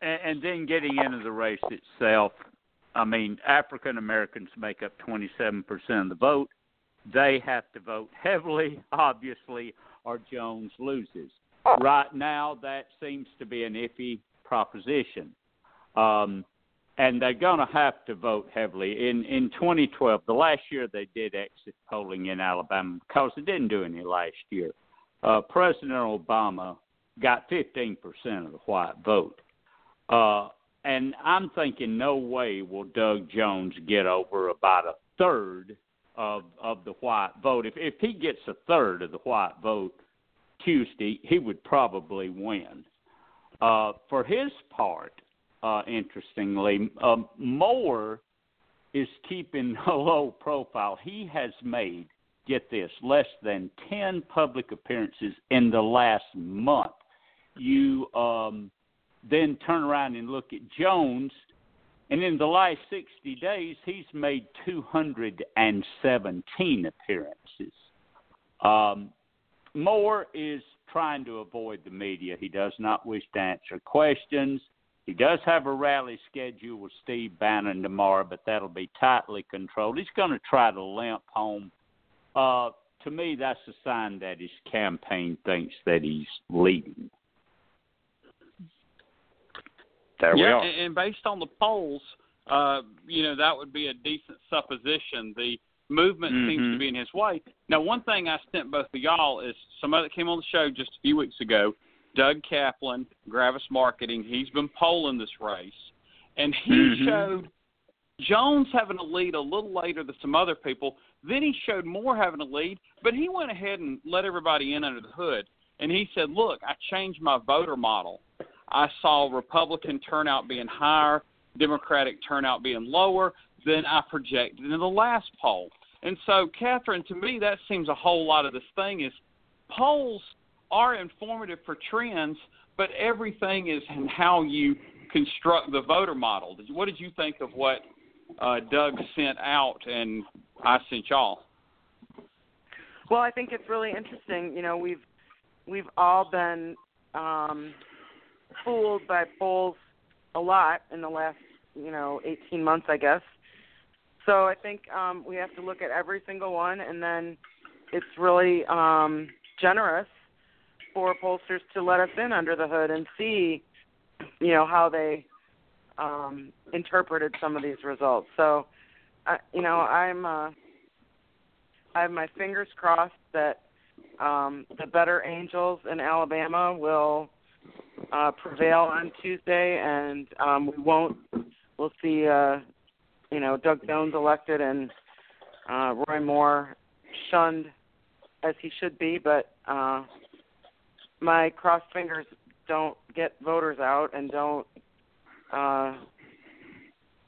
and, and then getting into the race itself, I mean, African Americans make up 27% of the vote. They have to vote heavily, obviously, or Jones loses. Right now, that seems to be an iffy proposition. Um, and they're going to have to vote heavily. In in 2012, the last year they did exit polling in Alabama because they didn't do any last year. Uh, President Obama got 15% of the white vote. Uh, and I'm thinking, no way will Doug Jones get over about a third of of the white vote. If if he gets a third of the white vote Tuesday, he would probably win. Uh, for his part, uh, interestingly, um, Moore is keeping a low profile. He has made, get this, less than 10 public appearances in the last month. You um, then turn around and look at Jones, and in the last 60 days, he's made 217 appearances. Um, Moore is trying to avoid the media. He does not wish to answer questions. He does have a rally schedule with Steve Bannon tomorrow, but that'll be tightly controlled. He's going to try to limp home. Uh, to me, that's a sign that his campaign thinks that he's leading. There yeah, we are. And, based on the polls, uh, you know, that would be a decent supposition. The movement mm-hmm. seems to be in his way. Now, one thing I sent both of y'all is somebody that came on the show just a few weeks ago Doug Kaplan, Gravis Marketing. He's been polling this race, and he mm-hmm. showed Jones having a lead a little later than some other people. Then he showed Moore having a lead, but he went ahead and let everybody in under the hood. And he said, "Look, I changed my voter model. I saw Republican turnout being higher, Democratic turnout being lower than I projected in the last poll." And so, Catherine, to me, that seems a whole lot of this thing is polls are informative for trends, but everything is in how you construct the voter model. What did you think of what uh, Doug sent out and I sent y'all? Well, I think it's really interesting. You know, we've we've all been um, fooled by polls a lot in the last you know 18 months, I guess. So I think um, we have to look at every single one, and then it's really um, generous for pollsters to let us in under the hood and see, you know, how they um, interpreted some of these results. So, uh, you know, I'm uh, I have my fingers crossed that um, the better angels in Alabama will uh, prevail on Tuesday, and um, we won't. We'll see, uh, you know, Doug Jones elected and uh, Roy Moore shunned as he should be, but uh, my crossed fingers don't get voters out and don't uh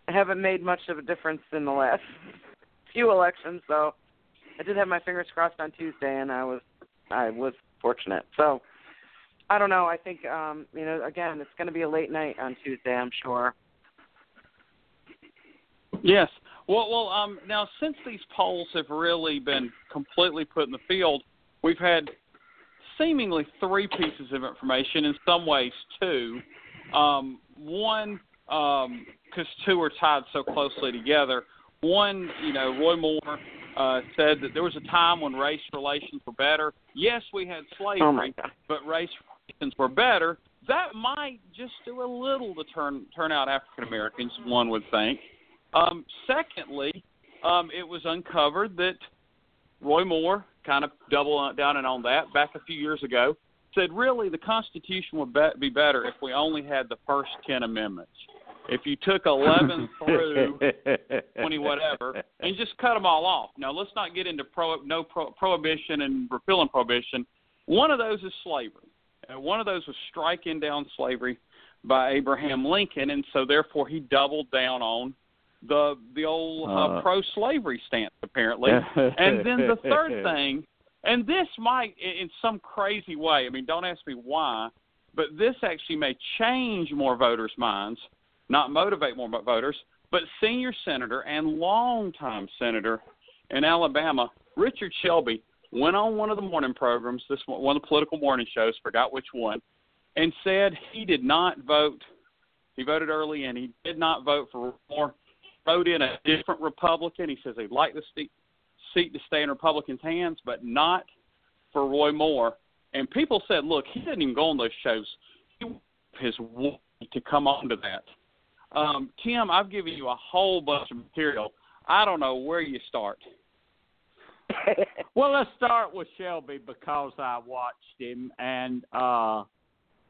haven't made much of a difference in the last few elections so I did have my fingers crossed on Tuesday and I was I was fortunate. So I don't know, I think um, you know, again, it's gonna be a late night on Tuesday, I'm sure. Yes. Well, well, um, now since these polls have really been completely put in the field, we've had seemingly three pieces of information, in some ways two. Um, one, because um, two are tied so closely together. One, you know, Roy Moore uh, said that there was a time when race relations were better. Yes, we had slavery, oh but race relations were better. That might just do a little to turn turn out African Americans, one would think. Um, secondly, um, it was uncovered that Roy Moore kind of double down and on that back a few years ago. Said really the Constitution would be better if we only had the first ten amendments. If you took 11 through 20 whatever and just cut them all off. Now let's not get into pro, no pro, prohibition and repealing prohibition. One of those is slavery. Uh, one of those was striking down slavery by Abraham Lincoln, and so therefore he doubled down on the the old uh, uh, pro-slavery stance apparently. and then the third thing, and this might in some crazy way. I mean, don't ask me why, but this actually may change more voters' minds, not motivate more voters. But senior senator and longtime senator in Alabama, Richard Shelby, went on one of the morning programs, this one, one of the political morning shows, forgot which one, and said he did not vote. He voted early, and he did not vote for Moore. Wrote in a different Republican. He says he'd like the seat, seat to stay in Republicans' hands, but not for Roy Moore. And people said, look, he didn't even go on those shows. He his to come on to that. Um, Tim, I've given you a whole bunch of material. I don't know where you start. well, let's start with Shelby because I watched him, and uh,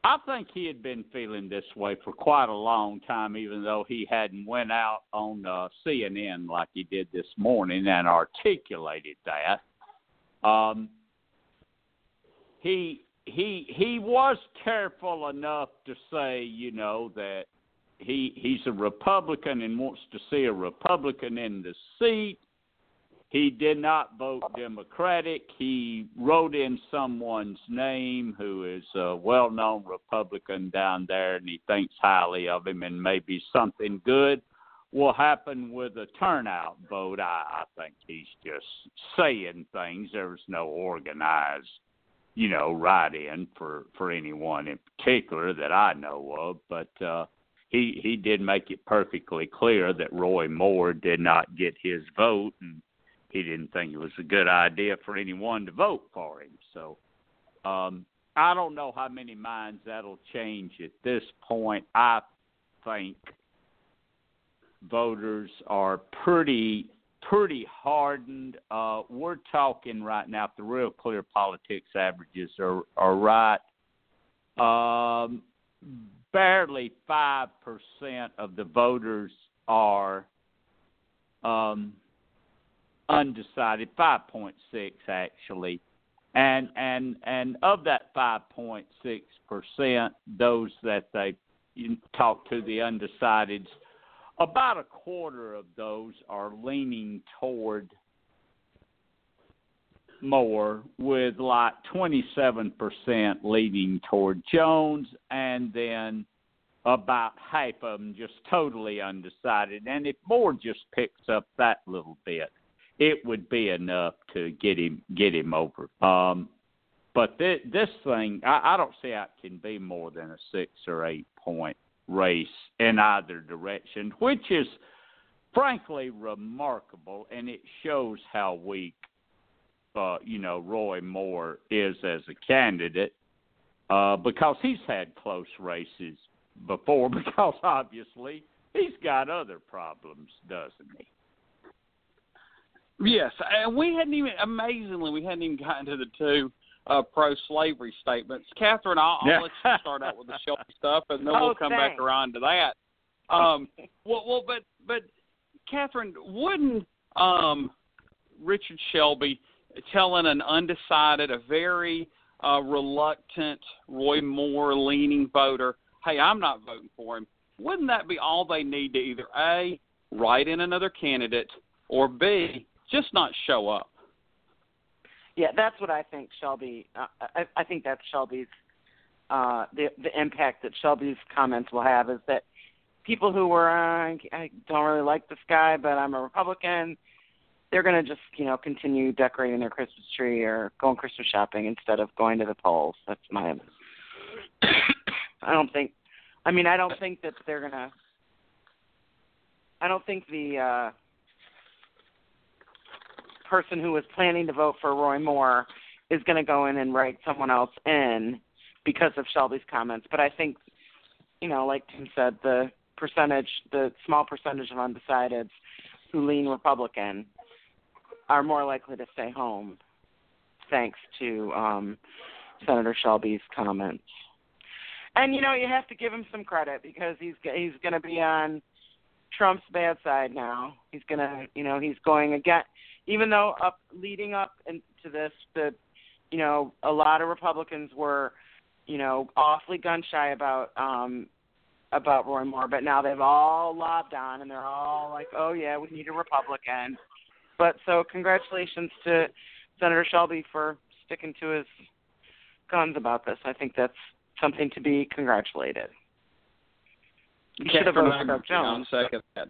I think he had been feeling this way for quite a long time, even though he hadn't went out on uh, CNN like he did this morning and articulated that. Um, he he he was careful enough to say, you know, that he he's a Republican and wants to see a Republican in the seat. He did not vote Democratic. He wrote in someone's name who is a well-known Republican down there, and he thinks highly of him, and maybe something good will happen with a turnout vote. I, I think he's just saying things. There's no organized you know, write in for for anyone in particular that I know of, but uh, he he did make it perfectly clear that Roy Moore did not get his vote, and he didn't think it was a good idea for anyone to vote for him. So um, I don't know how many minds that'll change at this point. I think voters are pretty pretty hardened. Uh, we're talking right now, if the real clear politics averages are, are right, um, barely 5% of the voters are um, undecided, 5.6 actually. And and and of that 5.6 percent, those that they talk to the undecideds, about a quarter of those are leaning toward Moore, with like 27% leaning toward Jones, and then about half of them just totally undecided. And if Moore just picks up that little bit, it would be enough to get him get him over. Um, but th- this thing, I, I don't see how it can be more than a six or eight point race in either direction, which is frankly remarkable, and it shows how weak, uh, you know, Roy Moore is as a candidate uh, because he's had close races before. Because obviously he's got other problems, doesn't he? Yes, and we hadn't even amazingly we hadn't even gotten to the two uh, pro-slavery statements. Catherine, I'll, I'll let you start out with the Shelby stuff, and then oh, we'll come thanks. back around to that. Um, well, well, but but Catherine, wouldn't um, Richard Shelby telling an undecided, a very uh, reluctant Roy Moore leaning voter, "Hey, I'm not voting for him," wouldn't that be all they need to either a write in another candidate or b just not show up? Yeah, that's what I think Shelby. Uh, I, I think that's Shelby's uh, the the impact that Shelby's comments will have is that people who were uh, I don't really like this guy, but I'm a Republican. They're going to just you know continue decorating their Christmas tree or going Christmas shopping instead of going to the polls. That's my. I don't think. I mean, I don't think that they're going to. I don't think the uh, person who was planning to vote for Roy Moore is going to go in and write someone else in because of Shelby's comments. But I think, you know, like Tim said, the percentage, the small percentage of undecideds who lean Republican are more likely to stay home, thanks to um, Senator Shelby's comments. And you know, you have to give him some credit because he's he's going to be on Trump's bad side now. He's to, you know, he's going again. Even though up leading up into this, the, you know, a lot of Republicans were, you know, awfully gun shy about um about Roy Moore, but now they've all lobbed on and they're all like, "Oh yeah, we need a Republican." But so congratulations to Senator Shelby for sticking to his guns about this. I think that's something to be congratulated. You should have voted for Jones. Second that.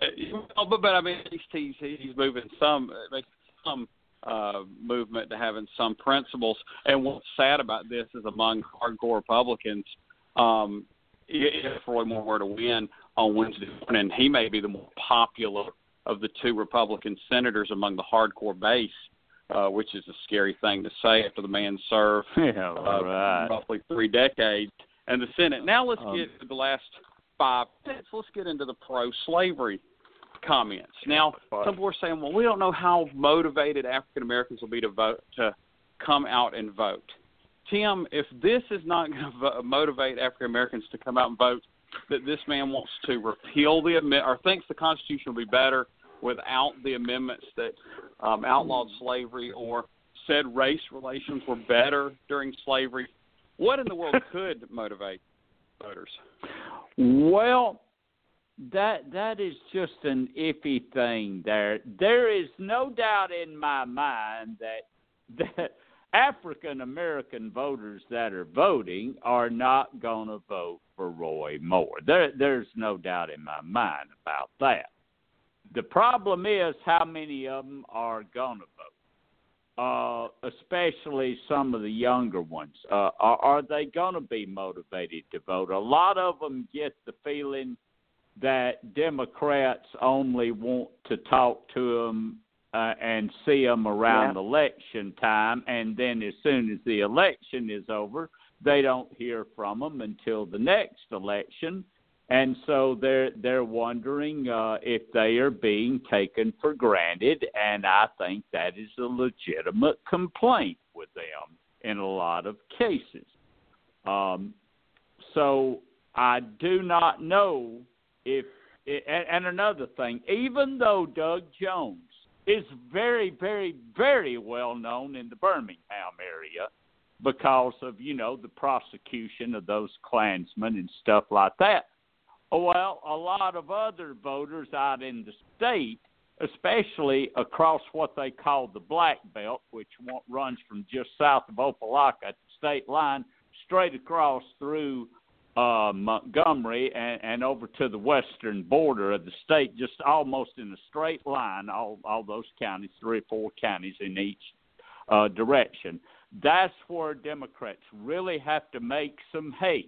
Uh, but but I mean, at least he's he's moving some uh, makes some uh, movement to having some principles. And what's sad about this is among hardcore Republicans, um, if Roy Moore were to win on Wednesday morning, he may be the more popular of the two Republican senators among the hardcore base, uh, which is a scary thing to say after the man served yeah, uh, right. roughly three decades in the Senate. Now let's Um, get to the last five minutes. Let's get into the pro-slavery comments. Now, some people are saying, well, we don't know how motivated African Americans will be to vote to come out and vote. Tim, if this is not going to vo- motivate African Americans to come out and vote, that this man wants to repeal the amendment or thinks the Constitution will be better without the amendments that um, outlawed slavery or said race relations were better during slavery, what in the world could motivate voters? Well, that that is just an iffy thing there. There is no doubt in my mind that that African American voters that are voting are not going to vote for Roy Moore. There there's no doubt in my mind about that. The problem is how many of them are going to vote. Uh, especially some of the younger ones. Uh, are, are they going to be motivated to vote? A lot of them get the feeling that Democrats only want to talk to them uh, and see them around Yeah. election time, and then as soon as the election is over, they don't hear from them until the next election, and so they're they're wondering uh, if they are being taken for granted, and I think that is a legitimate complaint with them in a lot of cases. Um, so I do not know if and, and another thing, even though Doug Jones is very, very, very well known in the Birmingham area because of you know the prosecution of those Klansmen and stuff like that. Well, a lot of other voters out in the state, especially across what they call the Black Belt, which runs from just south of Opelika at the state line, straight across through uh, Montgomery and, and over to the western border of the state, just almost in a straight line. All all those counties, three or four counties in each uh, direction. That's where Democrats really have to make some hay.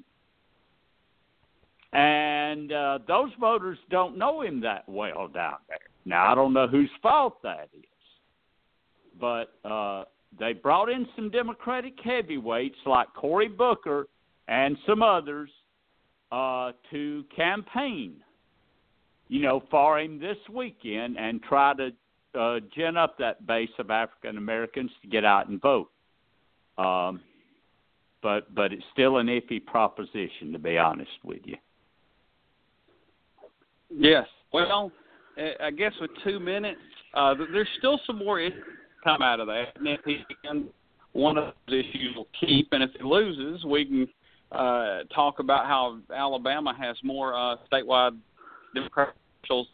And uh, those voters don't know him that well down there. Now I don't know whose fault that is, but uh, they brought in some Democratic heavyweights like Cory Booker and some others uh, to campaign, you know, for him this weekend and try to uh, gin up that base of African Americans to get out and vote. Um, but but it's still an iffy proposition, to be honest with you. Yes. Well, eh, I guess with two minutes, uh, there's still some more issues come out of that. And if he can, one of those issues will keep, and if he loses, we can uh, talk about how Alabama has more uh, statewide Democratic officials.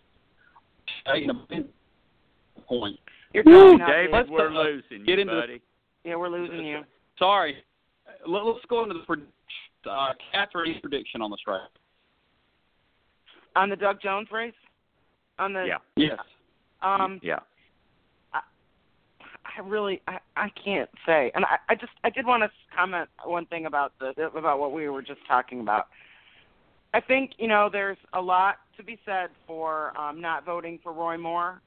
Point. You're Woo, talking out, David, Dave. we're uh, losing get you, into- buddy. Yeah, we're losing you. Sorry. Uh, Let, let's go into the prediction. Uh, Catherine's prediction on the strike. On the Doug Jones race? On the Yeah, Yes. um yeah. I really I, I can't say. And I, I just I did want to comment one thing about the about what we were just talking about. I think, you know, there's a lot to be said for um not voting for Roy Moore.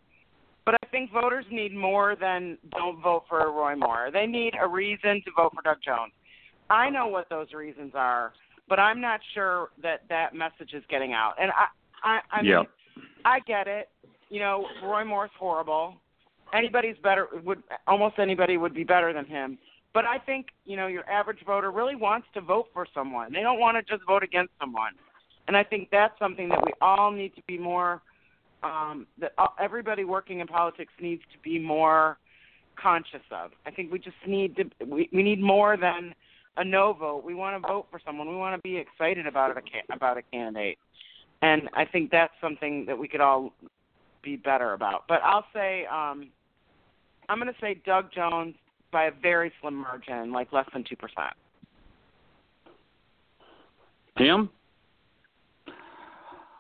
But I think voters need more than don't vote for Roy Moore. They need a reason to vote for Doug Jones. I know what those reasons are, but I'm not sure that that message is getting out. And I I I mean, Yeah. I get it. You know, Roy Moore's horrible. Anybody's better would almost anybody would be better than him. But I think, you know, your average voter really wants to vote for someone. They don't want to just vote against someone. And I think that's something that we all need to be more um that everybody working in politics needs to be more conscious of. I think we just need to we we need more than a no vote. We want to vote for someone. We want to be excited about a about a candidate. And I think that's something that we could all be better about. But I'll say um I'm going to say Doug Jones by a very slim margin, like less than 2%. Tim?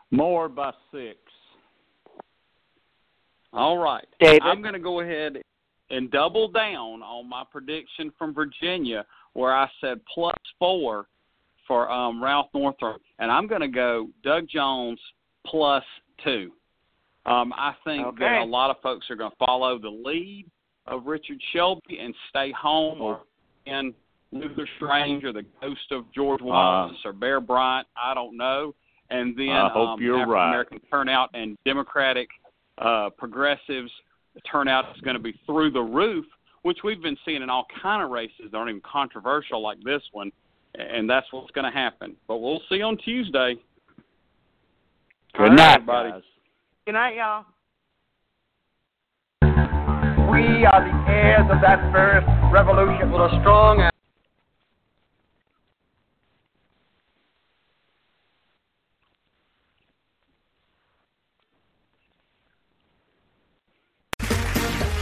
Moore by six. All right. David? I'm going to go ahead. and double down on my prediction from Virginia, where I said plus four for um, Ralph Northam, and I'm going to go Doug Jones plus two. Um, I think Okay. that a lot of folks are going to follow the lead of Richard Shelby and stay home or in Luther Strange or the ghost of George Wallace or Bear Bryant. I don't know. And then I hope um, you're African right. American turnout and Democratic uh, progressives turnout is going to be through the roof, which we've been seeing in all kind of races that aren't even controversial like this one. And that's what's going to happen. But we'll see on Tuesday. Good All right, night, everybody. guys. Good night, y'all. We are the heirs of that first revolution. With a strong